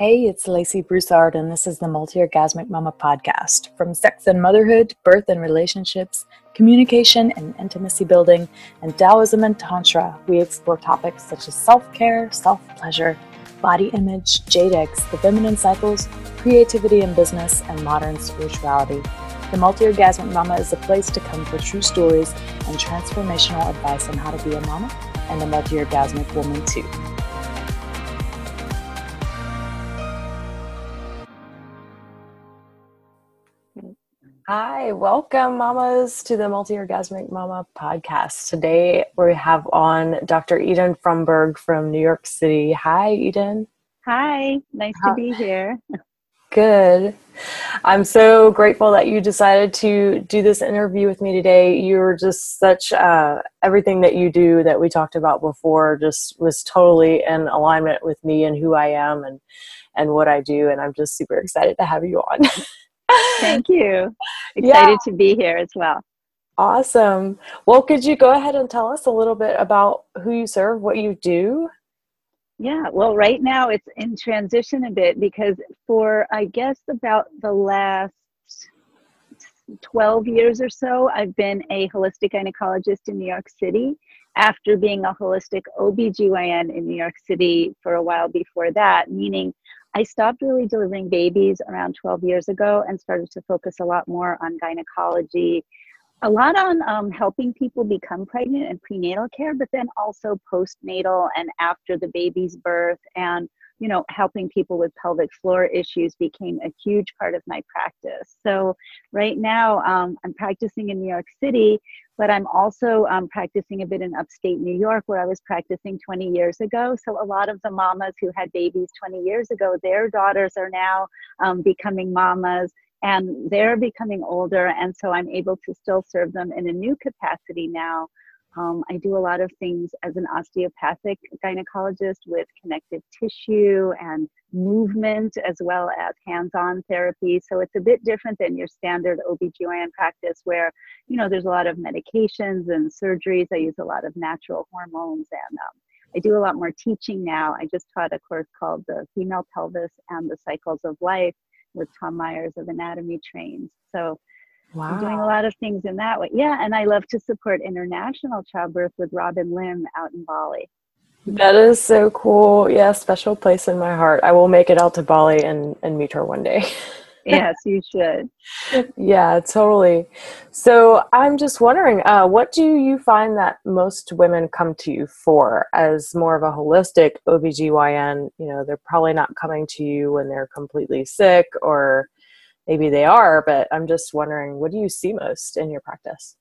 Hey, it's Lacey Broussard, and this is the Multi Orgasmic Mama podcast. From sex and motherhood, birth and relationships, communication and intimacy building, and Taoism and Tantra, we explore topics such as self care, self pleasure, body image, eggs, the feminine cycles, creativity in business, and modern spirituality. The Multi Orgasmic Mama is a place to come for true stories and transformational advice on how to be a mama and a multi orgasmic woman, too. Hi, welcome, mamas, to the Multi Orgasmic Mama podcast. Today we have on Dr. Eden Fromberg from New York City. Hi, Eden. Hi, nice to be here. Good. I'm so grateful that you decided to do this interview with me today. You're just such uh, everything that you do that we talked about before just was totally in alignment with me and who I am and and what I do. And I'm just super excited to have you on. Thank you. Excited yeah. to be here as well. Awesome. Well, could you go ahead and tell us a little bit about who you serve, what you do? Yeah, well, right now it's in transition a bit because for, I guess, about the last 12 years or so, I've been a holistic gynecologist in New York City after being a holistic OBGYN in New York City for a while before that, meaning I stopped really delivering babies around 12 years ago and started to focus a lot more on gynecology, a lot on um, helping people become pregnant and prenatal care, but then also postnatal and after the baby's birth and you know, helping people with pelvic floor issues became a huge part of my practice. So, right now, um, I'm practicing in New York City, but I'm also um, practicing a bit in upstate New York where I was practicing 20 years ago. So, a lot of the mamas who had babies 20 years ago, their daughters are now um, becoming mamas and they're becoming older. And so, I'm able to still serve them in a new capacity now um, I do a lot of things as an osteopathic gynecologist with connective tissue and movement as well as hands-on therapy. So it's a bit different than your standard OBGYN practice where, you know, there's a lot of medications and surgeries. I use a lot of natural hormones and um, I do a lot more teaching now. I just taught a course called the Female Pelvis and the Cycles of Life with Tom Myers of Anatomy Trains. So Wow. I'm doing a lot of things in that way. Yeah, and I love to support international childbirth with Robin Lim out in Bali. That is so cool. Yeah, special place in my heart. I will make it out to Bali and, and meet her one day. yes, you should. yeah, totally. So I'm just wondering, uh, what do you find that most women come to you for as more of a holistic OBGYN? You know, they're probably not coming to you when they're completely sick or maybe they are, but I'm just wondering, what do you see most in your practice?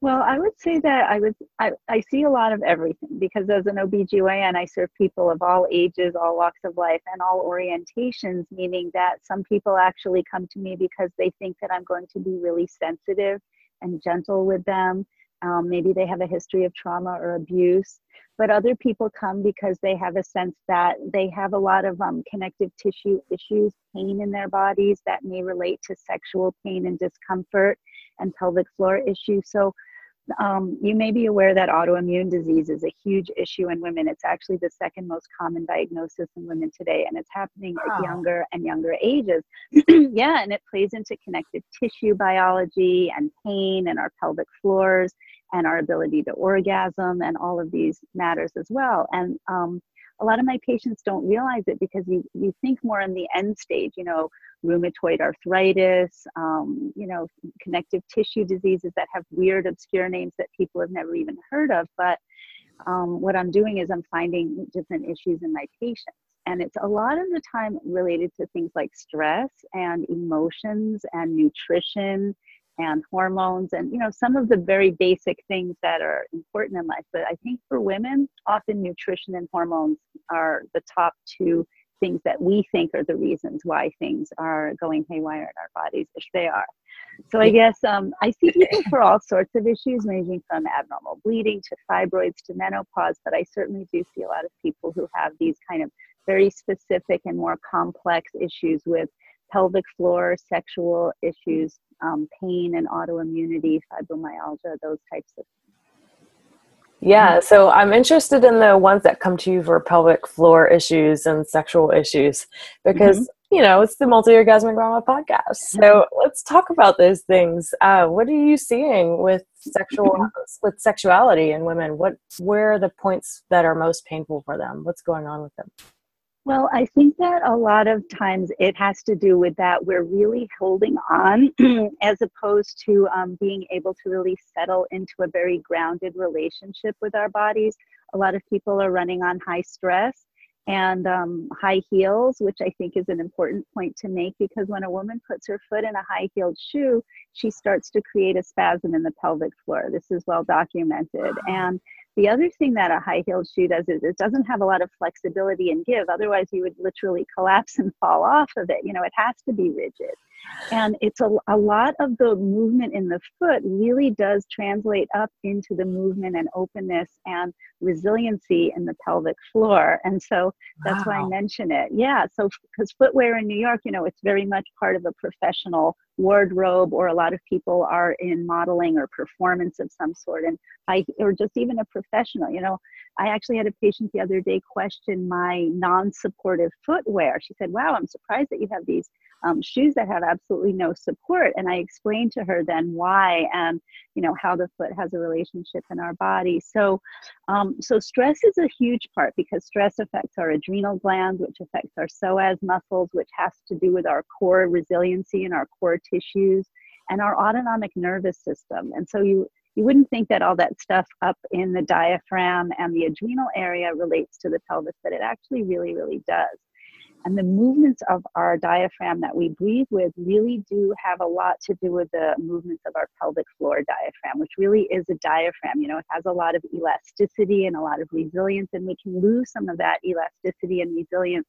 Well, I would say that I would I, I see a lot of everything because as an OBGYN, I serve people of all ages, all walks of life, and all orientations, meaning that some people actually come to me because they think that I'm going to be really sensitive and gentle with them. Um, maybe they have a history of trauma or abuse but other people come because they have a sense that they have a lot of um, connective tissue issues, pain in their bodies that may relate to sexual pain and discomfort and pelvic floor issues. So um, you may be aware that autoimmune disease is a huge issue in women. It's actually the second most common diagnosis in women today, and it's happening wow. at younger and younger ages. yeah, and it plays into connective tissue biology and pain and our pelvic floors and our ability to orgasm and all of these matters as well. And um, a lot of my patients don't realize it because you, you think more in the end stage, you know, rheumatoid arthritis, um, you know, connective tissue diseases that have weird, obscure names that people have never even heard of. But um, what I'm doing is I'm finding different issues in my patients. And it's a lot of the time related to things like stress and emotions and nutrition and hormones and you know some of the very basic things that are important in life. But i think for women often nutrition and hormones are the top two things that we think are the reasons why things are going haywire in our bodies if they are. So i guess um, i see people for all sorts of issues ranging from abnormal bleeding to fibroids to menopause but i certainly do see a lot of people who have these kind of very specific and more complex issues with pelvic floor sexual issues um, pain and autoimmunity, fibromyalgia, those types of Yeah, so I'm interested in the ones that come to you for pelvic floor issues and sexual issues because mm-hmm. you know it's the multi-orgasmic mama podcast. So mm-hmm. let's talk about those things. Uh, what are you seeing with sexual mm-hmm. with sexuality in women? What where are the points that are most painful for them? What's going on with them? Well, I think that a lot of times it has to do with that we're really holding on as opposed to um, being able to really settle into a very grounded relationship with our bodies. A lot of people are running on high stress and um, high heels, which I think is an important point to make because when a woman puts her foot in a high heeled shoe, she starts to create a spasm in the pelvic floor. This is well documented. And the other thing that a high heeled shoe does is it doesn't have a lot of flexibility and give. Otherwise, you would literally collapse and fall off of it. You know, it has to be rigid. And it's a, a lot of the movement in the foot really does translate up into the movement and openness and resiliency in the pelvic floor. And so that's wow. why I mention it. Yeah. So, because footwear in New York, you know, it's very much part of a professional wardrobe, or a lot of people are in modeling or performance of some sort. And I, or just even a professional, you know, I actually had a patient the other day question my non supportive footwear. She said, Wow, I'm surprised that you have these um, shoes that have absolutely no support. And I explained to her then why and you know how the foot has a relationship in our body. So, um, so stress is a huge part because stress affects our adrenal glands, which affects our psoas muscles, which has to do with our core resiliency and our core tissues and our autonomic nervous system. And so you you wouldn't think that all that stuff up in the diaphragm and the adrenal area relates to the pelvis, but it actually really, really does. And the movements of our diaphragm that we breathe with really do have a lot to do with the movements of our pelvic floor diaphragm, which really is a diaphragm. You know, it has a lot of elasticity and a lot of resilience, and we can lose some of that elasticity and resilience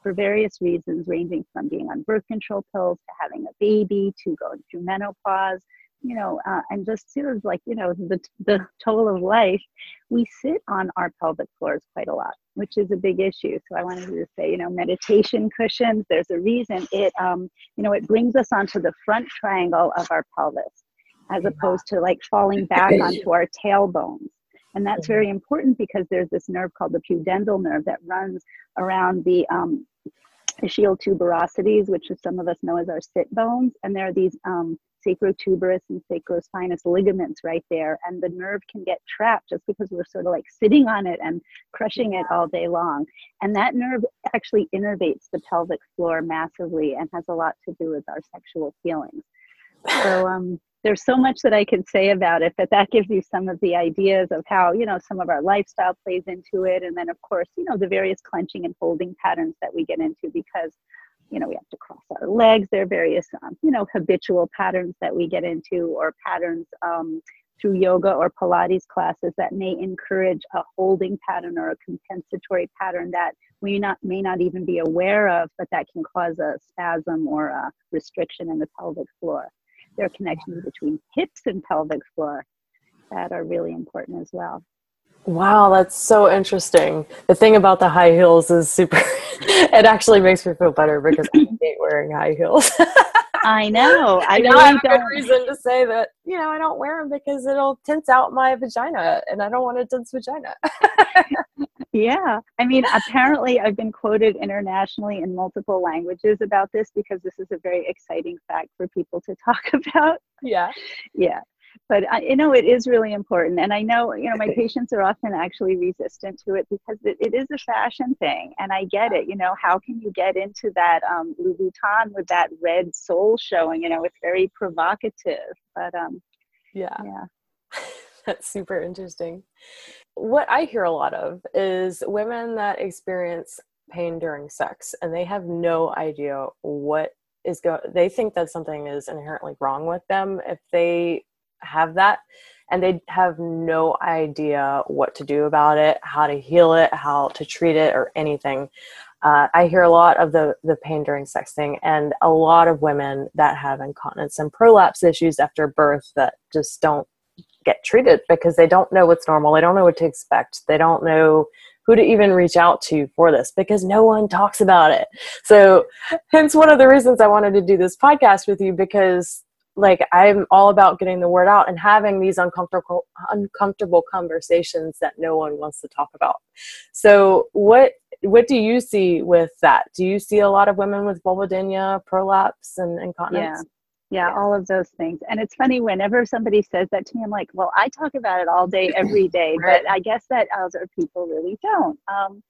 for various reasons, ranging from being on birth control pills to having a baby to going through menopause you know, uh, and just sort of like, you know, the, the toll of life, we sit on our pelvic floors quite a lot, which is a big issue. So I wanted to say, you know, meditation cushions, there's a reason it, um, you know, it brings us onto the front triangle of our pelvis as opposed to like falling back onto our tailbones. And that's very important because there's this nerve called the pudendal nerve that runs around the um, ischial tuberosities, which some of us know as our sit bones. And there are these um, sacrotuberous and sacrospinous ligaments right there. And the nerve can get trapped just because we're sort of like sitting on it and crushing it all day long. And that nerve actually innervates the pelvic floor massively and has a lot to do with our sexual feelings. So, um, there's so much that I can say about it, but that gives you some of the ideas of how, you know, some of our lifestyle plays into it. And then, of course, you know, the various clenching and folding patterns that we get into because you know we have to cross our legs. There are various um, you know habitual patterns that we get into or patterns um, through yoga or pilates classes that may encourage a holding pattern or a compensatory pattern that we not may not even be aware of but that can cause a spasm or a restriction in the pelvic floor. There are connections between hips and pelvic floor that are really important as well Wow, that's so interesting. The thing about the high heels is super, it actually makes me feel better because I hate wearing high heels. I know. I, I know really I have don't. good reason to say that, you know, I don't wear them because it'll tense out my vagina and I don't want a tense vagina. yeah. I mean, apparently I've been quoted internationally in multiple languages about this because this is a very exciting fact for people to talk about. Yeah. Yeah but I, you know it is really important. And i know you know my patients are often actually resistant to it because it, it is a fashion thing. And i get it you know how can you get into that um, louboutin with that red sole showing you know it's very provocative but um yeah. yeah. That's super interesting. What i hear a lot of is women that experience pain during sex and they have no idea what is going they think that something is inherently wrong with them. If they have that and they have no idea what to do about it, how to heal it, how to treat it, or anything. Uh, I hear a lot of the the pain during sex thing, and a lot of women that have incontinence and prolapse issues after birth that just don't get treated because they don't know what's normal. They don't know what to expect. They don't know who to even reach out to for this because no one talks about it. So, hence one of the reasons I wanted to do this podcast with you because like I'm all about getting the word out and having these uncomfortable uncomfortable conversations that no one wants to talk about. So what what do you see with that? Do you see a lot of women with vulvodynia, prolapse, and incontinence? Yeah. Yeah, all of those things. And it's funny whenever somebody says that to me, I'm like, well, I talk about it all day, every day, right. but I guess that other people really don't. Um,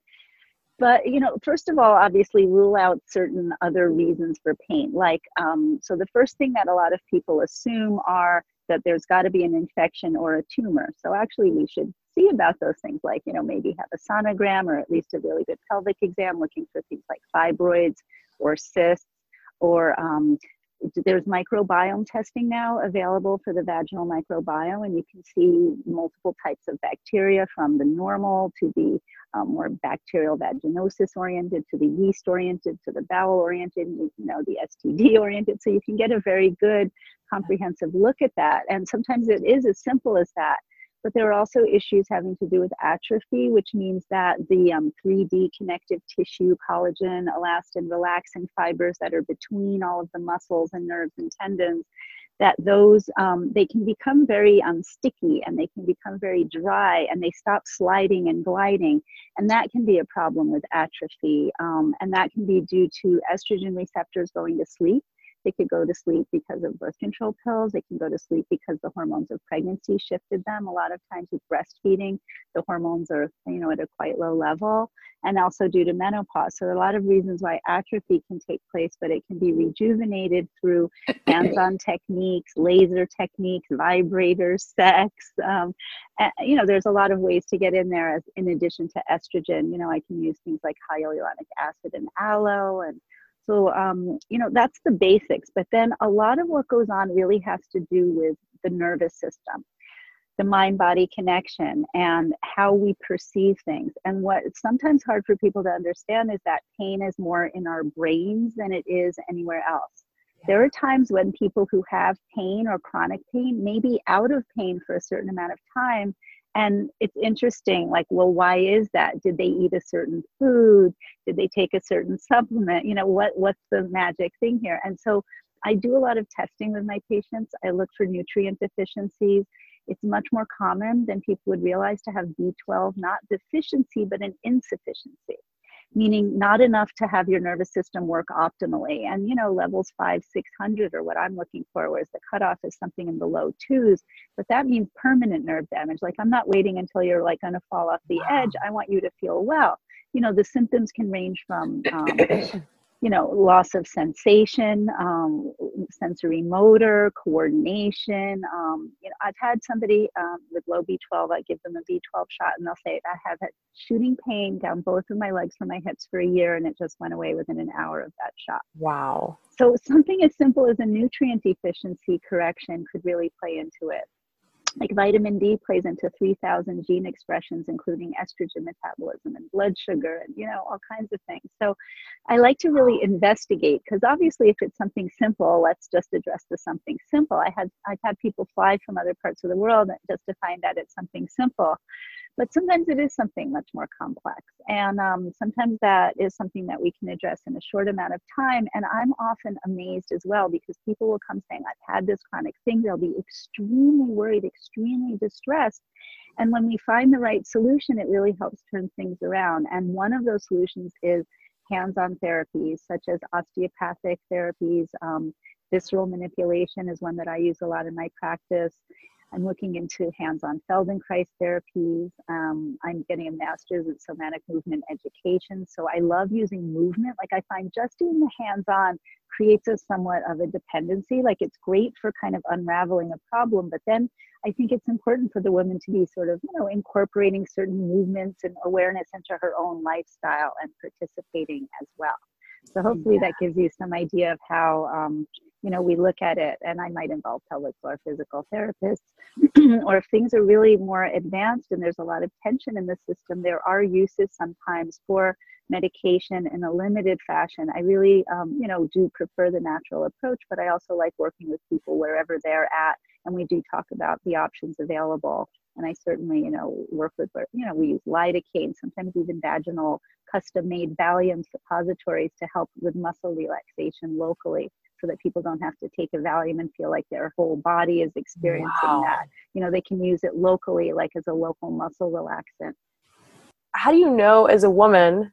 but you know first of all obviously rule out certain other reasons for pain. Like um, so the first thing that a lot of people assume are that there's got to be an infection or a tumor. So actually we should see about those things like you know maybe have a sonogram or at least a really good pelvic exam looking for things like fibroids or cysts or um, there's microbiome testing now available for the vaginal microbiome, and you can see multiple types of bacteria from the normal to the um, more bacterial vaginosis oriented to the yeast oriented to the bowel oriented, you know, the STD oriented. So you can get a very good comprehensive look at that. And sometimes it is as simple as that but there are also issues having to do with atrophy, which means that the um, 3D connective tissue, collagen, elastin, relaxin fibers that are between all of the muscles and nerves and tendons, that those um, they can become very um, sticky and they can become very dry and they stop sliding and gliding, and that can be a problem with atrophy, um, and that can be due to estrogen receptors going to sleep they could go to sleep because of birth control pills. They can go to sleep because the hormones of pregnancy shifted them. A lot of times with breastfeeding, the hormones are, you know, at a quite low level and also due to menopause. So there are a lot of reasons why atrophy can take place, but it can be rejuvenated through hands-on techniques, laser techniques, vibrators, sex. Um, and, you know, there's a lot of ways to get in there as in addition to estrogen. You know, I can use things like hyaluronic acid and aloe and so, um, you know, that's the basics. But then a lot of what goes on really has to do with the nervous system, the mind body connection, and how we perceive things. And what's sometimes hard for people to understand is that pain is more in our brains than it is anywhere else. There are times when people who have pain or chronic pain may be out of pain for a certain amount of time and it's interesting like well why is that? Did they eat a certain food? Did they take a certain supplement? You know what what's the magic thing here? And so i do a lot of testing with my patients. I look for nutrient deficiencies. It's much more common than people would realize to have b12 not deficiency but an insufficiency meaning not enough to have your nervous system work optimally. And, you know, levels five, 600 or what I'm looking for, whereas the cutoff is something in the low twos. But that means permanent nerve damage. Like, I'm not waiting until you're like going to fall off the wow. edge. I want you to feel well. You know, the symptoms can range from um, you know, loss of sensation, um, sensory motor, coordination. Um, you know, I've had somebody um, with low B12, I give them a B12 shot and they'll say, I have had shooting pain down both of my legs from my hips for a year and it just went away within an hour of that shot. Wow. So something as simple as a nutrient deficiency correction could really play into it like vitamin D plays into 3,000 gene expressions, including estrogen metabolism and blood sugar and, you know, all kinds of things. So I like to really investigate because obviously if it's something simple, let's just address the something simple. I had, I've had people fly from other parts of the world just to find out it's something simple but sometimes it is something much more complex and um, sometimes that is something that we can address in a short amount of time and i'm often amazed as well because people will come saying i've had this chronic thing they'll be extremely worried extremely distressed and when we find the right solution it really helps turn things around and one of those solutions is hands-on therapies such as osteopathic therapies um, visceral manipulation is one that i use a lot in my practice I'm looking into hands-on Feldenkrais therapies. Um, I'm getting a master's in somatic movement education. So I love using movement. Like I find just doing the hands-on creates a somewhat of a dependency. Like it's great for kind of unraveling a problem, but then I think it's important for the woman to be sort of, you know, incorporating certain movements and awareness into her own lifestyle and participating as well. So hopefully yeah. that gives you some idea of how um, you know we look at it and i might involve pelvic floor physical therapists or if things are really more advanced and there's a lot of tension in the system there are uses sometimes for medication in a limited fashion. I really um, you know do prefer the natural approach but i also like working with people wherever they're at and we do talk about the options available. And i certainly you know work with you know we use lidocaine sometimes even vaginal custom made valium suppositories to help with muscle relaxation locally so that people don't have to take a Valium and feel like their whole body is experiencing Wow. that. You know, they can use it locally, like as a local muscle relaxant. how do you know as a woman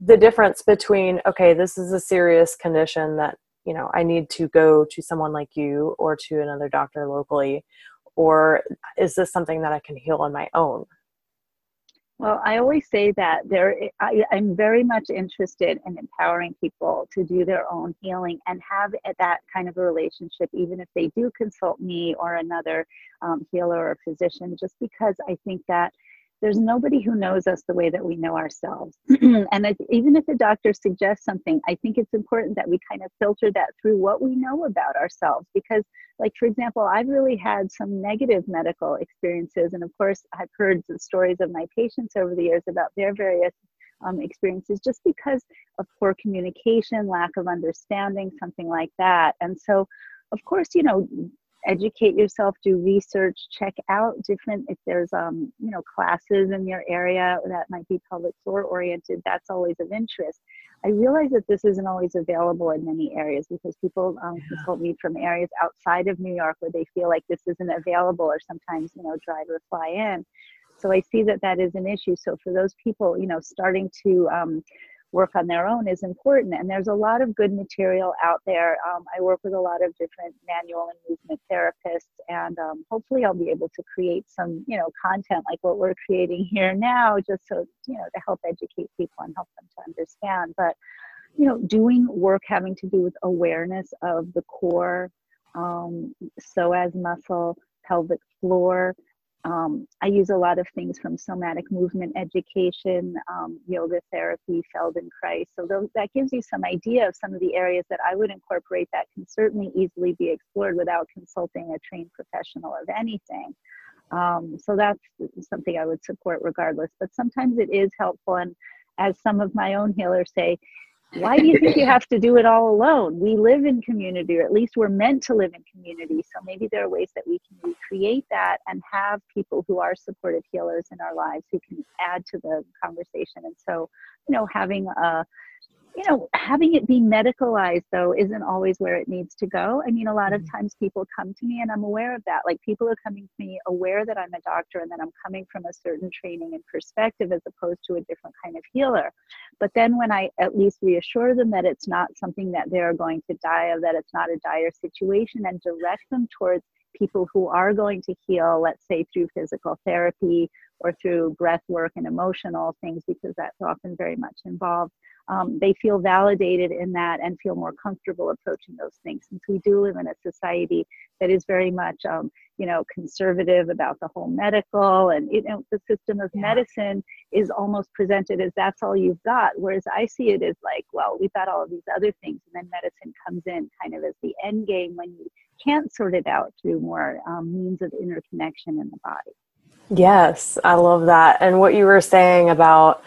the difference between okay this is a serious condition that you know i need to go to someone like you or to another doctor locally or is this something that i can heal on my own Well, I always say that there, I, I'm very much interested in empowering people to do their own healing and have that kind of a relationship, even if they do consult me or another um, healer or physician, just because I think that there's nobody who knows us the way that we know ourselves. and even if a doctor suggests something, I think it's important that we kind of filter that through what we know about ourselves. Because, like, for example, I've really had some negative medical experiences. And of course, I've heard the stories of my patients over the years about their various um, experiences just because of poor communication, lack of understanding, something like that. And so, of course, you know, educate yourself do research check out different if there's um, you know classes in your area that might be pelvic floor oriented that's always of interest. I realize that this isn't always available in many areas because people um, Yeah. consult me from areas outside of new york where they feel like this isn't available or sometimes you know drive or fly in. So i see that that is an issue. So for those people you know starting to um, work on their own is important. And there's a lot of good material out there. Um, I work with a lot of different manual and movement therapists, and um, hopefully I'll be able to create some, you know, content like what we're creating here now, just so you know to help educate people and help them to understand. But you know, doing work having to do with awareness of the core, um, psoas muscle, pelvic floor. Um, I use a lot of things from somatic movement education, um, yoga therapy, Feldenkrais. So that gives you some idea of some of the areas that I would incorporate that can certainly easily be explored without consulting a trained professional of anything. Um, so that's something I would support regardless. But sometimes it is helpful. And as some of my own healers say, why do you think you have to do it all alone? We live in community, or at least we're meant to live in community. So maybe there are ways that we can recreate that and have people who are supportive healers in our lives who can add to the conversation. And so, you know, having a you know, having it be medicalized though isn't always where it needs to go. I mean, a lot of mm-hmm. times people come to me and I'm aware of that. Like people are coming to me aware that I'm a doctor and that I'm coming from a certain training and perspective as opposed to a different kind of healer. But then when I at least reassure them that it's not something that they're going to die of, that it's not a dire situation and direct them towards people who are going to heal, let's say through physical therapy or through breath work and emotional things, because that's often very much involved um, they feel validated in that and feel more comfortable approaching those things. Since we do live in a society that is very much, um, you know, conservative about the whole medical and you know the system of Yeah. medicine is almost presented as that's all you've got. Whereas I see it as like, well, we've got all of these other things, and then medicine comes in kind of as the end game when you can't sort it out through more um, means of interconnection in the body. Yes, I love that. And what you were saying about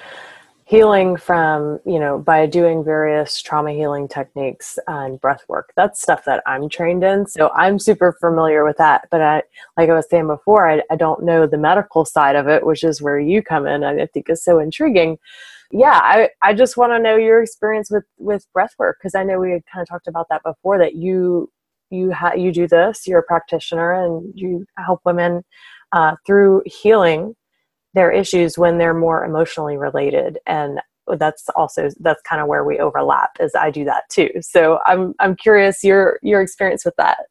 healing from, you know, by doing various trauma healing techniques and breath work, that's stuff that I'm trained in. So I'm super familiar with that. But I, like I was saying before, I, I don't know the medical side of it, which is where you come in. I think is so intriguing. Yeah, I, I just want to know your experience with, with breath work because I know we had kind of talked about that before that you you ha- you do this you're a practitioner and you help women uh, through healing their issues when they're more emotionally related. And that's also that's kind of where we overlap as i do that too. So i'm i'm curious your your experience with that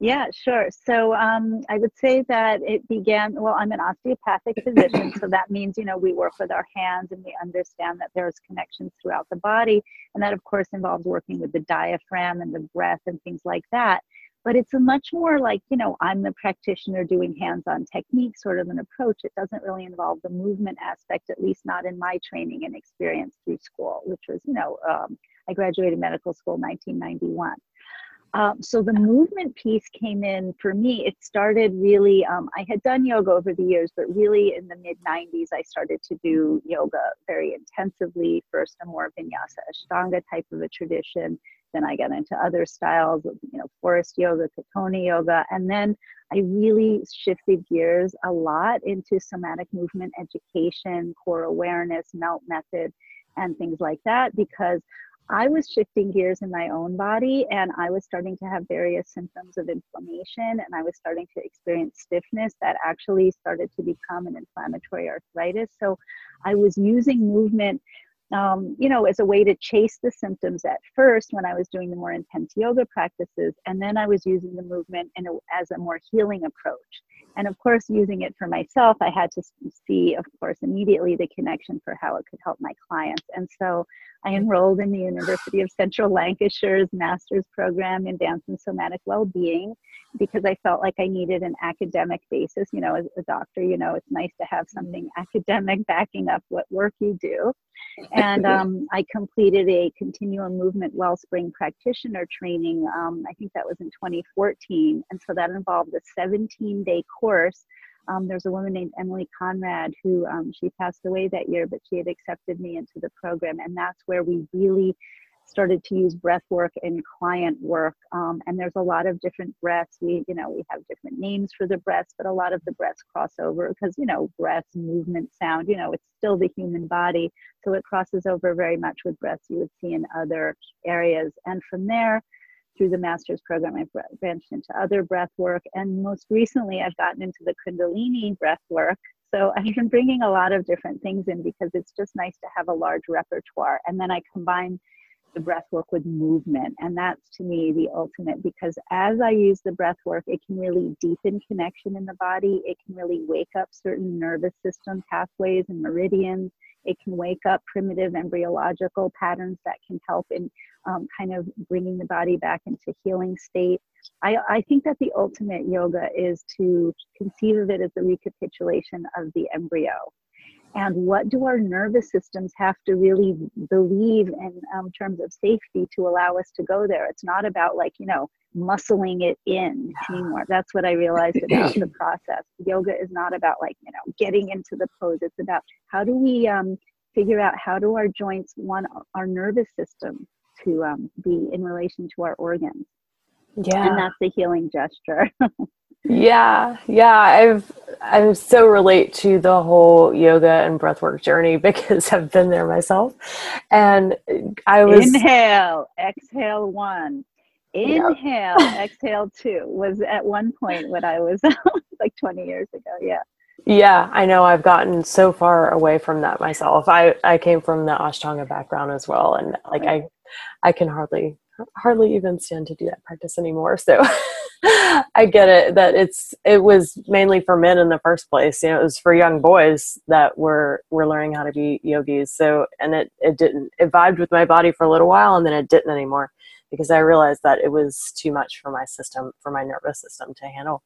Yeah, sure. So um, I would say that it began, well, I'm an osteopathic physician, so that means, you know, we work with our hands and we understand that there's connections throughout the body. And that, of course, involves working with the diaphragm and the breath and things like that. But it's a much more like, you know, I'm the practitioner doing hands on technique sort of an approach. It doesn't really involve the movement aspect, at least not in my training and experience through school, which was, you know, um, I graduated medical school in 1991. Um, so the movement piece came in for me. It started really, um, I had done yoga over the years, but really in the mid 90s, I started to do yoga very intensively. First, a more vinyasa ashtanga type of a tradition. Then I got into other styles, of, you know, forest yoga, Katonah yoga. And then I really shifted gears a lot into somatic movement education, core awareness, melt method, and things like that because I was shifting gears in my own body and I was starting to have various symptoms of inflammation and I was starting to experience stiffness that actually started to become an inflammatory arthritis. So I was using movement um, you know, as a way to chase the symptoms at first when I was doing the more intense yoga practices. And then I was using the movement in a, as a more healing approach. And of course, using it for myself, I had to see, of course, immediately the connection for how it could help my clients. And so I enrolled in the University of Central Lancashire's master's program in dance and somatic well-being because I felt like I needed an academic basis. You know, as a doctor, you know, it's nice to have something academic backing up what work you do. And um, I completed a continuum movement wellspring practitioner training. Um, I think that was in 2014. And so that involved a 17 day course um, there's a woman named Emilie Conrad who um, she passed away that year, but she had accepted me into the program, and that's where we really started to use breath work and client work. Um, and there's a lot of different breaths. We, you know, we have different names for the breaths, but a lot of the breaths cross over because, you know, breaths, movement, sound, you know, it's still the human body. So it crosses over very much with breaths you would see in other areas. And from there, through the master's program, I've branched into other breath work. And most recently, I've gotten into the Kundalini breath work. So I've been bringing a lot of different things in because it's just nice to have a large repertoire. And then I combine the breath work with movement. And that's to me the ultimate because as I use the breath work, it can really deepen connection in the body. It can really wake up certain nervous system pathways and meridians. It can wake up primitive embryological patterns that can help in um, kind of bringing the body back into healing state. I, I think that the ultimate yoga is to conceive of it as a recapitulation of the embryo. And what do our nervous systems have to really believe in um, terms of safety to allow us to go there? It's not about like, you know, muscling it in anymore. That's what I realized about the process. Yoga is not about like, you know, getting into the pose. It's about how do we um, figure out how do our joints want our nervous system to um, be in relation to our organs. Yeah. And that's the healing gesture. yeah. Yeah. I've, I so relate to the whole yoga and breathwork journey because I've been there myself. And I was. Inhale, exhale one. Inhale, exhale two was at one point when I was like 20 years ago. Yeah. Yeah, I know I've gotten so far away from that myself. I, I came from the Ashtanga background as well. And like, I I can hardly hardly even stand to do that practice anymore. So I get it that it's it was mainly for men in the first place. You know, it was for young boys that were were learning how to be yogis. So and it it didn't it vibed with my body for a little while and then it didn't anymore because I realized that it was too much for my system for my nervous system to handle.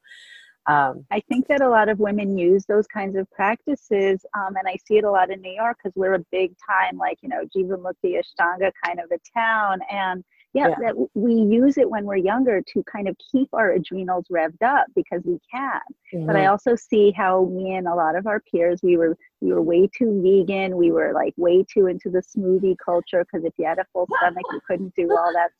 Um, I think that a lot of women use those kinds of practices, um, and I see it a lot in New York because we're a big time, like you know, Jivamukti Ashtanga kind of a town, and yeah, yeah, that we use it when we're younger to kind of keep our adrenals revved up because we can. Mm-hmm. But I mm-hmm. also see how me and a lot of our peers, we were we were way too vegan. We were like way too into the smoothie culture because if you had a full stomach, you couldn't do all that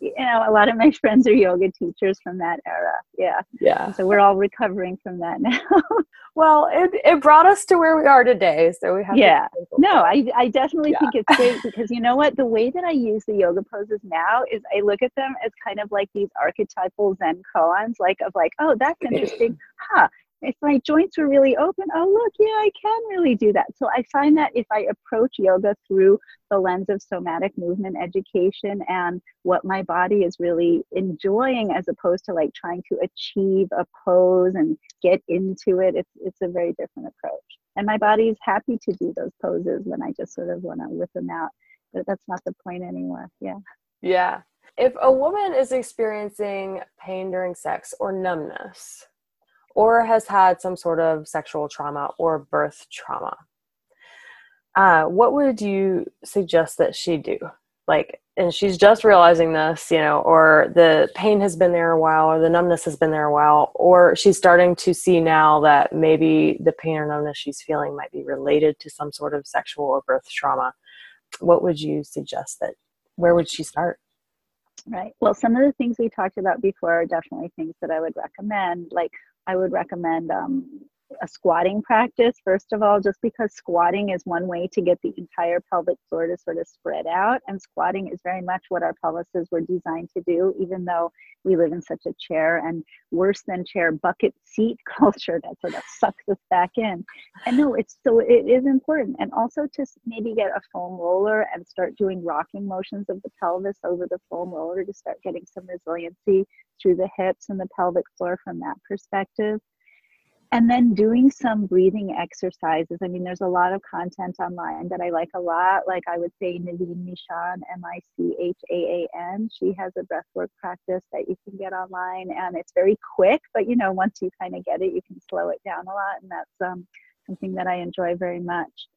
you know, a lot of my friends are yoga teachers from that era. Yeah. Yeah. So we're all recovering from that now. well, it, it brought us to where we are today. So we have Yeah. No, I, I definitely yeah. think it's great because you know what? The way that I use the yoga poses now is I look at them as kind of like these archetypal Zen koans, like of like, oh, that's interesting. Huh if my joints were really open, oh, look, yeah, I can really do that. So I find that if I approach yoga through the lens of somatic movement education and what my body is really enjoying, as opposed to like trying to achieve a pose and get into it, it's, it's a very different approach. And my body is happy to do those poses when I just sort of want to whip them out. But that's not the point anymore. Yeah. Yeah. If a woman is experiencing pain during sex or numbness, or has had some sort of sexual trauma or birth trauma. Uh, what would you suggest that she do? Like, and she's just realizing this, you know, or the pain has been there a while, or the numbness has been there a while, or she's starting to see now that maybe the pain or numbness she's feeling might be related to some sort of sexual or birth trauma. What would you suggest that? Where would she start? Right. Well, some of the things we talked about before are definitely things that I would recommend. Like I would recommend um, a squatting practice, first of all, just because squatting is one way to get the entire pelvic floor to sort of spread out. And squatting is very much what our pelvises were designed to do, even though we live in such a chair and worse than chair bucket seat culture that sort of sucks us back in. And no, it's so it is important. And also to maybe get a foam roller and start doing rocking motions of the pelvis over the foam roller to start getting some resiliency through the hips and the pelvic floor from that perspective and then doing some breathing exercises. I mean, there's a lot of content online that I like a lot. Like I would say Naveen Mishan, M-I-C-H-A-A-N. She has a breathwork practice that you can get online, and it's very quick. But you know, once you kind of get it, you can slow it down a lot, and that's um, something that I enjoy very much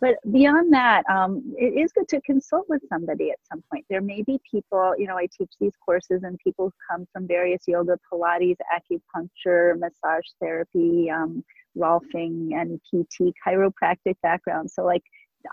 but beyond that, um, it is good to consult with somebody at some point. There may be people, you know, I teach these courses and people come from various yoga, Pilates, acupuncture, massage therapy, um, Rolfing, and PT, chiropractic backgrounds. So, like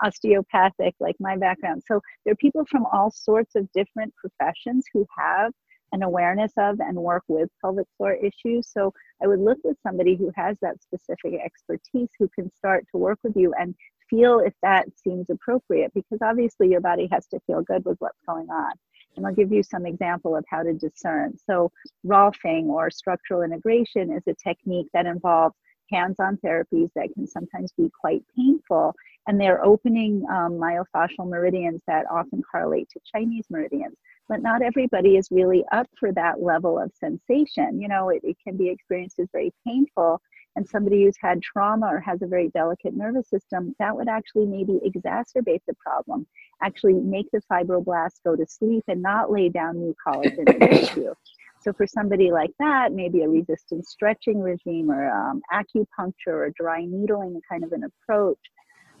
osteopathic, like my background. So, there are people from all sorts of different professions who have an awareness of and work with pelvic floor issues. So I would look with somebody who has that specific expertise who can start to work with you and feel if that seems appropriate because obviously your body has to feel good with what's going on. And I'll give you some example of how to discern. So, Rolfing or structural integration is a technique that involves hands on therapies that can sometimes be quite painful. And they're opening um, myofascial meridians that often correlate to Chinese meridians. But not everybody is really up for that level of sensation. You know, it, it can be experienced as very painful and somebody who's had trauma or has a very delicate nervous system, that would actually maybe exacerbate the problem, actually make the fibroblast go to sleep and not lay down new collagen in the tissue. So for somebody like that, maybe a resistance stretching regime or um, acupuncture or dry needling kind of an approach.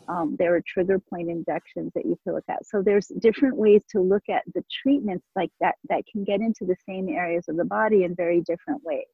Um, there are trigger point injections that you can look at. So there's different ways to look at the treatments like that that can get into the same areas of the body in very different ways.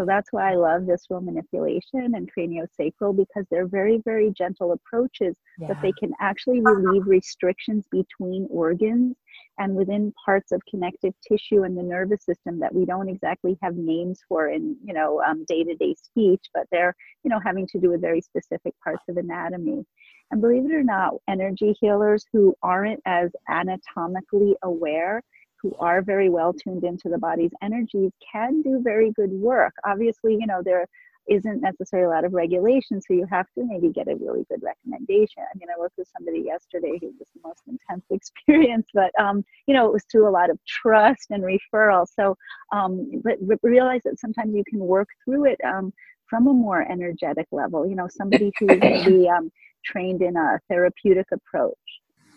So that's why I love visceral manipulation and craniosacral because they're very, very gentle approaches, yeah. but they can actually relieve restrictions between organs and within parts of connective tissue and the nervous system that we don't exactly have names for in, you know, um, day-to-day speech, but they're, you know, having to do with very specific parts of anatomy. And believe it or not, energy healers who aren't as anatomically aware who are very well tuned into the body's energies can do very good work. Obviously, you know, there isn't necessarily a lot of regulation, so you have to maybe get a really good recommendation. I mean, I worked with somebody yesterday who was the most intense experience, but um, you know, it was through a lot of trust and referral. So, um, but realize that sometimes you can work through it um, from a more energetic level. You know, somebody who's um, trained in a therapeutic approach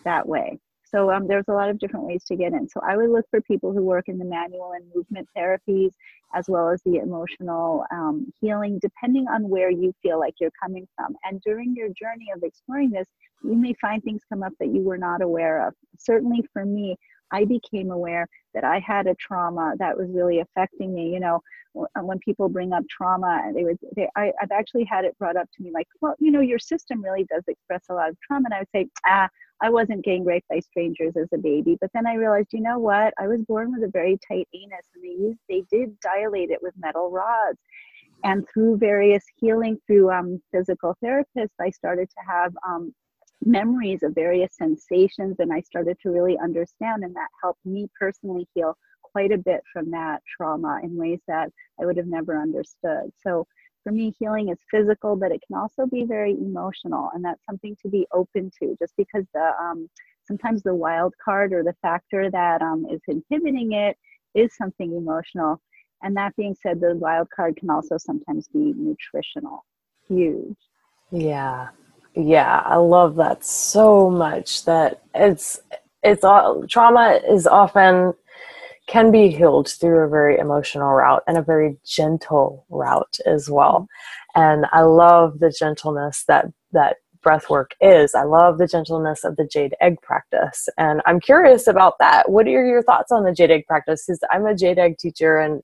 that way. So um, there's a lot of different ways to get in. So I would look for people who work in the manual and movement therapies, as well as the emotional um, healing, depending on where you feel like you're coming from. And during your journey of exploring this, you may find things come up that you were not aware of. Certainly for me, I became aware that I had a trauma that was really affecting me. You know, when people bring up trauma, they would, they, I, I've actually had it brought up to me like, well, you know, your system really does express a lot of trauma. And I would say, ah, I wasn't gang raped by strangers as a baby. But then I realized, you know what? I was born with a very tight anus, and they used they did dilate it with metal rods. And through various healing through um, physical therapists, I started to have um, memories of various sensations, and I started to really understand, and that helped me personally heal quite a bit from that trauma in ways that I would have never understood. So for me, healing is physical, but it can also be very emotional, and that's something to be open to. Just because the um, sometimes the wild card or the factor that um, is inhibiting it is something emotional. And that being said, the wild card can also sometimes be nutritional. Huge. Yeah, yeah, I love that so much. That it's it's all trauma is often can be healed through a very emotional route and a very gentle route as well. And I love the gentleness that that breath work is. I love the gentleness of the jade egg practice. And I'm curious about that. What are your thoughts on the jade egg practice? Because I'm a jade egg teacher and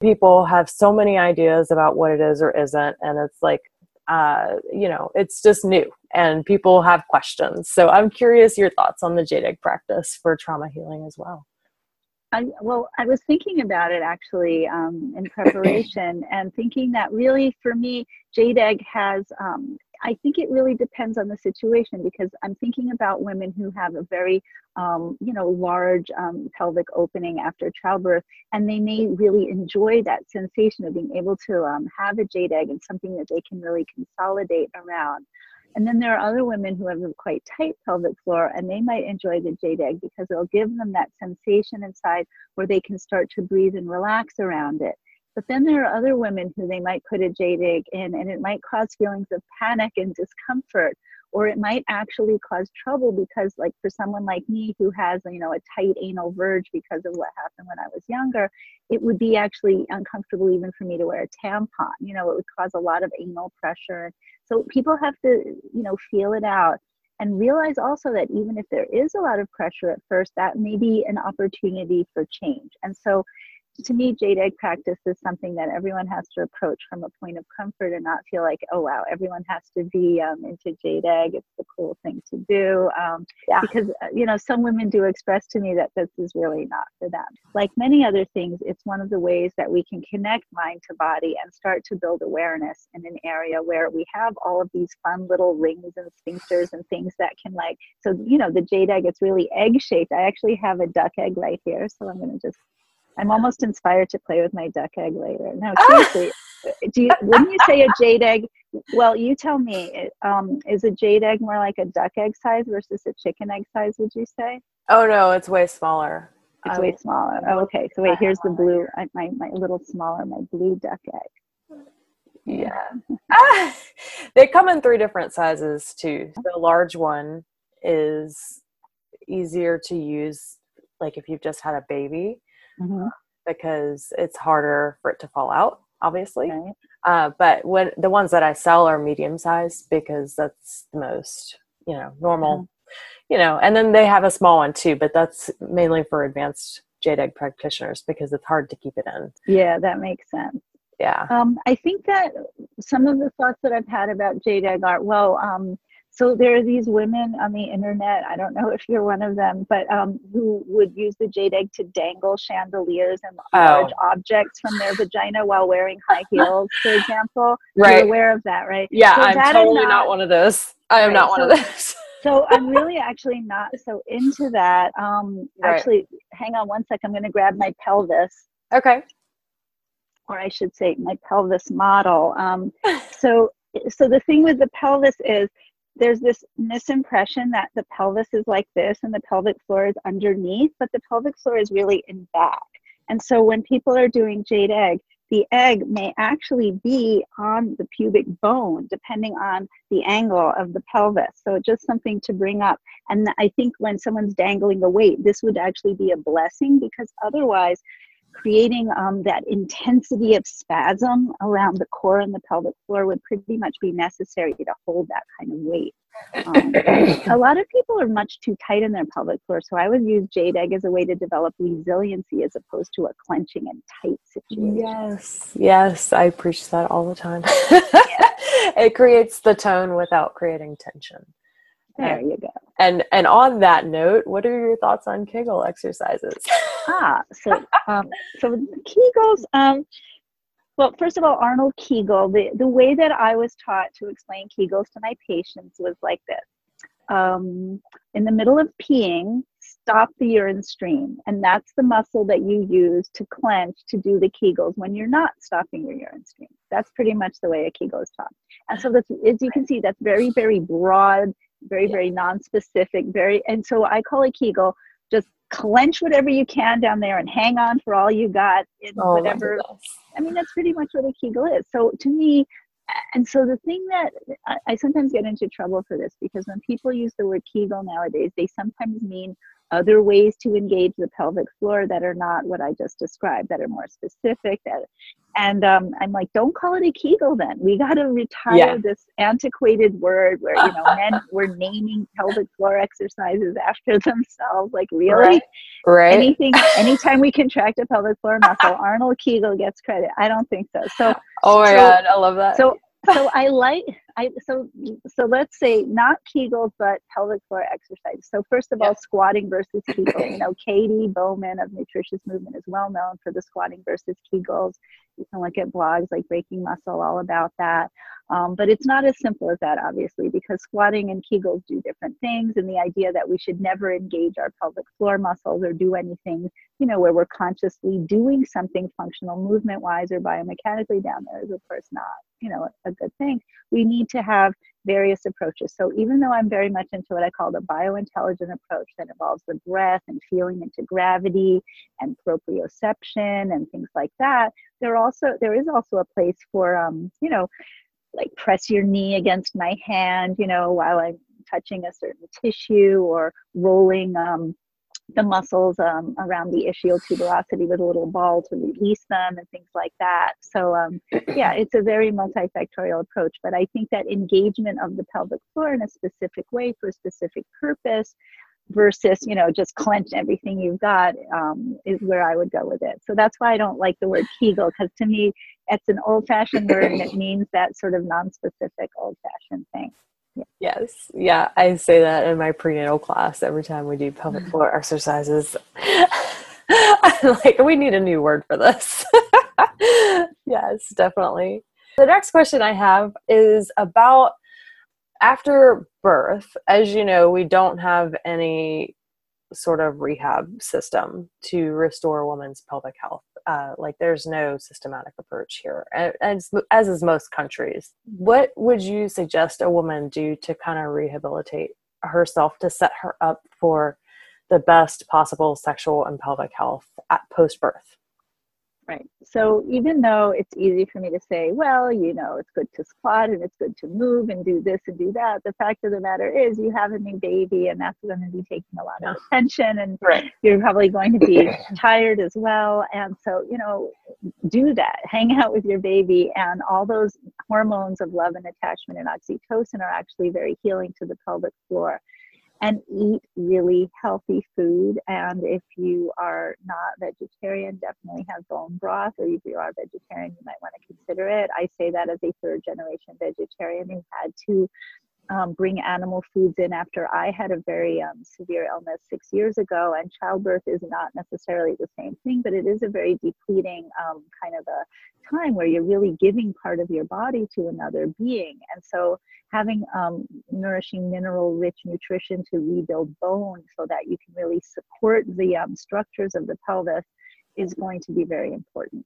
people have so many ideas about what it is or isn't. And it's like, uh, you know, it's just new and people have questions. So I'm curious your thoughts on the jade egg practice for trauma healing as well. I, well, I was thinking about it actually um, in preparation and thinking that really for me, jade egg has, um, I think it really depends on the situation because I'm thinking about women who have a very, um, you know, large um, pelvic opening after childbirth, and they may really enjoy that sensation of being able to um, have a jade egg and something that they can really consolidate around. And then there are other women who have a quite tight pelvic floor and they might enjoy the jade egg because it'll give them that sensation inside where they can start to breathe and relax around it. But then there are other women who they might put a jade egg in and it might cause feelings of panic and discomfort or it might actually cause trouble because like for someone like me who has you know a tight anal verge because of what happened when i was younger it would be actually uncomfortable even for me to wear a tampon. You know it would cause a lot of anal pressure. So people have to you know feel it out and realize also that even if there is a lot of pressure at first that may be an opportunity for change. And so to me, jade egg practice is something that everyone has to approach from a point of comfort and not feel like, oh wow, everyone has to be um, into jade egg. It's the cool thing to do. Um, yeah. Because uh, you know, some women do express to me that this is really not for them. Like many other things, it's one of the ways that we can connect mind to body and start to build awareness in an area where we have all of these fun little rings and sphincters and things that can like. So you know, the jade egg, it's really egg shaped. I actually have a duck egg right here, so I'm going to just I'm almost inspired to play with my duck egg later. No, seriously. do you, wouldn't you say a jade egg? Well, you tell me. Um, is a jade egg more like a duck egg size versus a chicken egg size? Would you say? Oh no, it's way smaller. It's way smaller. Oh, okay. So wait, here's the blue. My my little smaller, my blue duck egg. Yeah. ah, they come in three different sizes too. The large one is easier to use, like if you've just had a baby mm-hmm. because it's harder for it to fall out, obviously. Right. Uh, but when the ones that I sell are medium size because that's the most, you know, normal, mm-hmm. you know, and then they have a small one too, but that's mainly for advanced jade egg practitioners because it's hard to keep it in. Yeah, that makes sense. Yeah. Um, I think that some of the thoughts that I've had about jade egg are, well, um, so there are these women on the internet i don't know if you're one of them but um, who would use the jade egg to dangle chandeliers and oh. large objects from their vagina while wearing high heels for example. Right. you're aware of that right? Yeah so i'm totally not, not, one of those. I am right, not one so, of those. so i'm really actually not so into that. Um right. actually hang on one sec i'm going to grab my pelvis. Okay. Or i should say my pelvis model. Um so so the thing with the pelvis is there's this misimpression that the pelvis is like this and the pelvic floor is underneath, but the pelvic floor is really in back. And so when people are doing jade egg, the egg may actually be on the pubic bone depending on the angle of the pelvis. So just something to bring up. And I think when someone's dangling a weight, this would actually be a blessing because otherwise creating um, that intensity of spasm around the core and the pelvic floor would pretty much be necessary to hold that kind of weight. Um, a lot of people are much too tight in their pelvic floor, so I would use jade egg as a way to develop resiliency as opposed to a clenching and tight situation. Yes, yes, I preach that all the time. it creates the tone without creating tension. There you go. And and on that note, what are your thoughts on Kegel exercises? ah, so um, so Kegels. Um, well, first of all, Arnold Kegel. The the way that I was taught to explain Kegels to my patients was like this. Um, in the middle of peeing, stop the urine stream, and that's the muscle that you use to clench to do the Kegels when you're not stopping your urine stream. That's pretty much the way a Kegel is taught. And so that's, as you can see, that's very, very broad very yeah. very non-specific very and so i call it kegel. Just clench whatever you can down there and hang on for all you got in oh, whatever. i mean that's pretty much what a kegel is. So to me and so the thing that I, I sometimes get into trouble for this because when people use the word kegel nowadays they sometimes mean other ways to engage the pelvic floor that are not what I just described, that are more specific. That, and um, I'm like, don't call it a Kegel then. We got to retire yeah. this antiquated word where, you know, men were naming pelvic floor exercises after themselves. Like, really? Right. right. Anything, anytime we contract a pelvic floor muscle, Arnold Kegel gets credit. I don't think so. So, oh my so, God, I love that. So, so I like I so so let's say not Kegels but pelvic floor exercises. So first of all, squatting versus Kegels. You know, Katie Bowman of Nutritious Movement is well known for the squatting versus Kegels. You can look at blogs like Breaking Muscle all about that. Um, but it's not as simple as that, obviously, because squatting and Kegels do different things. And the idea that we should never engage our pelvic floor muscles or do anything, you know, where we're consciously doing something functional movement wise or biomechanically down there is, of course, not, you know, a good thing. We need to have various approaches. So even though I'm very much into what I call the biointelligent approach that involves the breath and feeling into gravity and proprioception and things like that, there also there is also a place for um, you know, like press your knee against my hand, you know, while I'm touching a certain tissue or rolling um, the muscles um, around the ischial tuberosity with a little ball to release them and things like that. So, um, yeah, it's a very multifactorial approach, but I think that engagement of the pelvic floor in a specific way for a specific purpose versus, you know, just clench everything you've got um, is where I would go with it. So that's why I don't like the word Kegel, because to me, it's an old fashioned word and it means that sort of non specific old fashioned thing. Yes. Yeah. I say that in my prenatal class every time we do pelvic mm-hmm. floor exercises. I'm like, we need a new word for this. yes, definitely. The next question I have is about after birth. As you know, we don't have any sort of rehab system to restore a woman's pelvic health. Uh, like there's no systematic approach here, as, as is most countries. What would you suggest a woman do to kind of rehabilitate herself to set her up for the best possible sexual and pelvic health at post birth? Right. So even though it's easy for me to say, well, you know, it's good to squat and it's good to move and do this and do that, the fact of the matter is you have a new baby and that's going to be taking a lot of attention and right. you're probably going to be tired as well. And so, you know, do that. Hang out with your baby and all those hormones of love and attachment and oxytocin are actually very healing to the pelvic floor and eat really healthy food. And if you are not vegetarian, definitely have bone broth, or if you are vegetarian, you might want to consider it. I say that as a third generation vegetarian who had to um, bring animal foods in after I had a very um, severe illness six years ago. And childbirth is not necessarily the same thing, but it is a very depleting um, kind of a time where you're really giving part of your body to another being. And so having um, nourishing mineral rich nutrition to rebuild bone so that you can really support the um, structures of the pelvis is going to be very important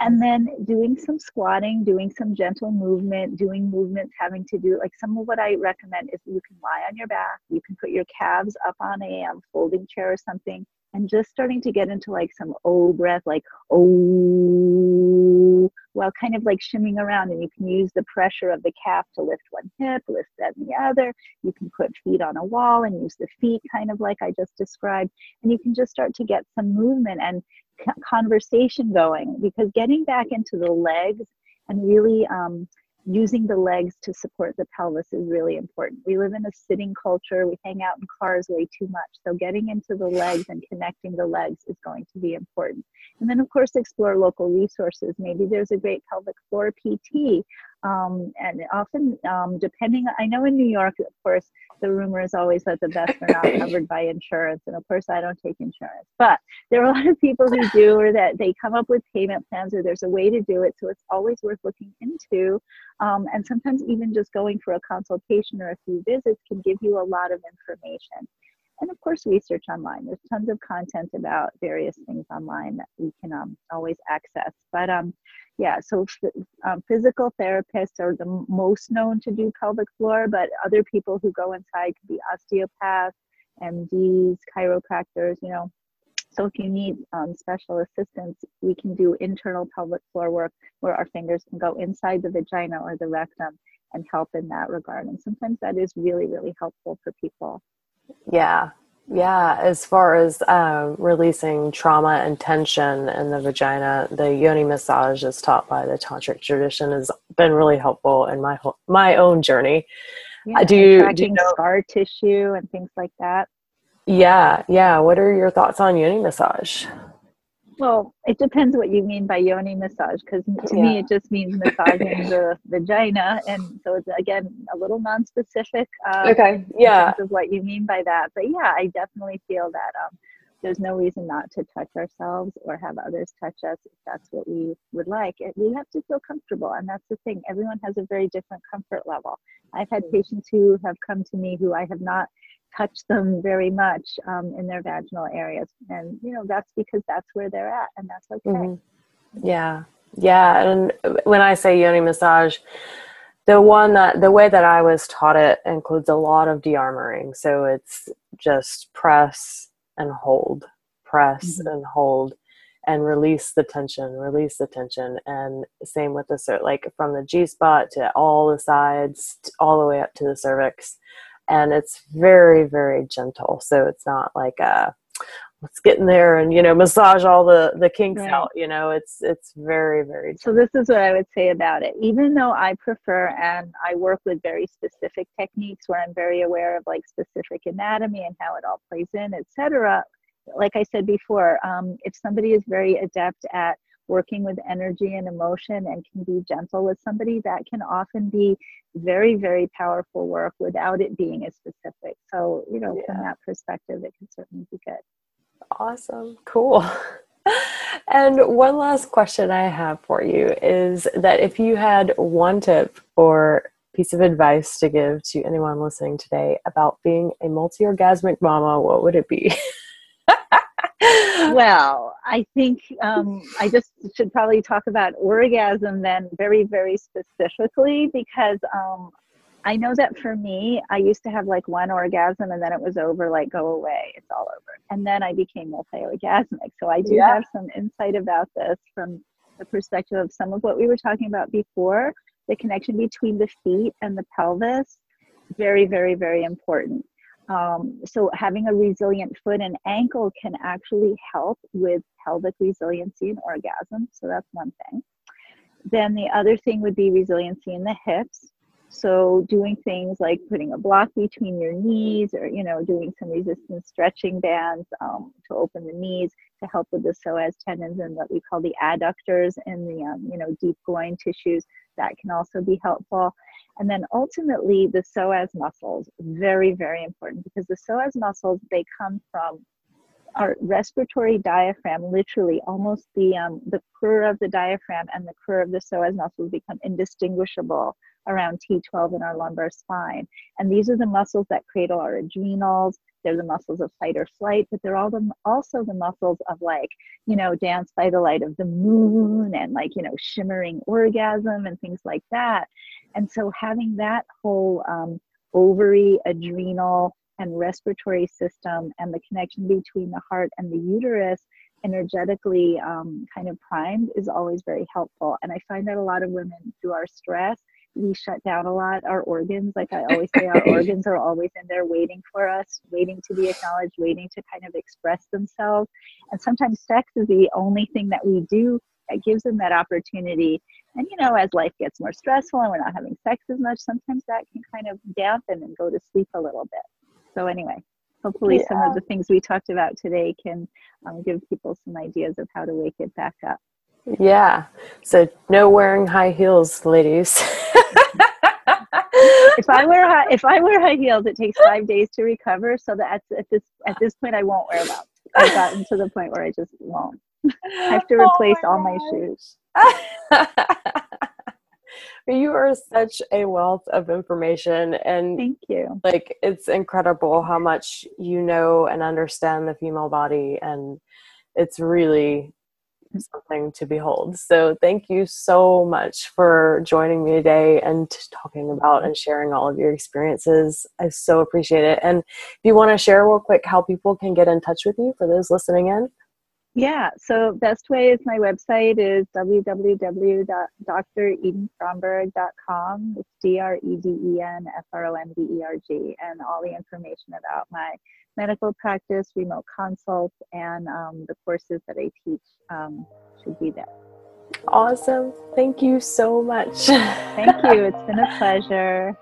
and then doing some squatting, doing some gentle movement, doing movements having to do like some of what I recommend is you can lie on your back, you can put your calves up on a um, folding chair or something, and just starting to get into like some oh breath, like oh, while kind of like shimming around. And you can use the pressure of the calf to lift one hip, lift that the other. You can put feet on a wall and use the feet kind of like I just described. And you can just start to get some movement and conversation going because getting back into the legs and really um, using the legs to support the pelvis is really important. We live in a sitting culture, we hang out in cars way too much. So, getting into the legs and connecting the legs is going to be important. And then, of course, explore local resources. Maybe there's a great pelvic floor PT. Um, and often, um, depending, I know in New York, of course, the rumor is always that the best are not covered by insurance. And of course, I don't take insurance. But there are a lot of people who do, or that they come up with payment plans, or there's a way to do it. So it's always worth looking into. Um, and sometimes even just going for a consultation or a few visits can give you a lot of information and of course research online there's tons of content about various things online that we can um, always access but um yeah so um, physical therapists are the most known to do pelvic floor but other people who go inside could be osteopaths mds chiropractors you know so if you need um, special assistance, we can do internal pelvic floor work where our fingers can go inside the vagina or the rectum and help in that regard. And sometimes that is really, really helpful for people. Yeah. Yeah. As far as uh, releasing trauma and tension in the vagina, the yoni massage as taught by the tantric tradition has been really helpful in my whole, my own journey. Yeah, do you, do you know, scar tissue and things like that? Yeah, yeah. What are your thoughts on yoni massage? Well, it depends what you mean by yoni massage, because to yeah. me it just means massaging the vagina, and so it's again a little non-specific. Um, okay. Yeah. of what you mean by that, but yeah, I definitely feel that um, there's no reason not to touch ourselves or have others touch us if that's what we would like. We have to feel comfortable, and that's the thing. Everyone has a very different comfort level. I've had mm-hmm. patients who have come to me who I have not touch them very much um, in their vaginal areas. And, you know, that's because that's where they're at and that's okay. Mm-hmm. Yeah. Yeah. And when I say yoni massage, the one that the way that I was taught it includes a lot of de-armoring. So it's just press and hold, press mm-hmm. and hold and release the tension, release the tension. And same with the, like from the G spot to all the sides, all the way up to the cervix and it's very very gentle so it's not like a let's get in there and you know massage all the the kinks right. out you know it's it's very very gentle. so this is what i would say about it even though i prefer and i work with very specific techniques where i'm very aware of like specific anatomy and how it all plays in etc like i said before um, if somebody is very adept at working with energy and emotion and can be gentle with somebody, that can often be very, very powerful work without it being as specific. So, you know, yeah. from that perspective, it can certainly be good. Awesome. Cool. and one last question I have for you is that if you had one tip or piece of advice to give to anyone listening today about being a multi orgasmic mama, what would it be? well, I think um, I just should probably talk about orgasm then very, very specifically because um, I know that for me, I used to have like one orgasm and then it was over, like go away, it's all over. And then I became multi orgasmic. So I do yeah. have some insight about this from the perspective of some of what we were talking about before the connection between the feet and the pelvis. Very, very, very important. Um, so having a resilient foot and ankle can actually help with pelvic resiliency and orgasm. So that's one thing. Then the other thing would be resiliency in the hips. So doing things like putting a block between your knees or, you know, doing some resistance stretching bands um, to open the knees to help with the psoas tendons and what we call the adductors in the, um, you know, deep groin tissues. That can also be helpful. And then ultimately the psoas muscles, very, very important because the psoas muscles, they come from our respiratory diaphragm, literally almost the, um, the curve of the diaphragm and the curve of the psoas muscles become indistinguishable around T12 in our lumbar spine. And these are the muscles that cradle our adrenals. They're the muscles of fight or flight, but they're all the, also the muscles of like, you know, dance by the light of the moon and like, you know, shimmering orgasm and things like that. And so having that whole um, ovary, adrenal, and respiratory system and the connection between the heart and the uterus energetically um, kind of primed is always very helpful. And I find that a lot of women through our stress, we shut down a lot our organs. Like I always say, our organs are always in there waiting for us, waiting to be acknowledged, waiting to kind of express themselves. And sometimes sex is the only thing that we do that gives them that opportunity. And you know, as life gets more stressful and we're not having sex as much, sometimes that can kind of dampen and go to sleep a little bit. So anyway, hopefully yeah. some of the things we talked about today can um, give people some ideas of how to wake it back up. Yeah. So no wearing high heels, ladies. if I wear high, if I wear high heels, it takes five days to recover. So that at this at this point, I won't wear them. I've gotten to the point where I just won't. I have to oh replace oh my all my shoes. you are such a wealth of information and thank you. like it's incredible how much you know and understand the female body and it's really something to behold. So thank you so much for joining me today and talking about and sharing all of your experiences. I so appreciate it. And if you want to share real quick how people can get in touch with you for those listening in yeah, so best way is my website is www.dredenfromberg.com. It's D R E D E N F R O M B E R G, and all the information about my medical practice, remote consults, and um, the courses that I teach um, should be there. Awesome. Thank you so much. Thank you. It's been a pleasure.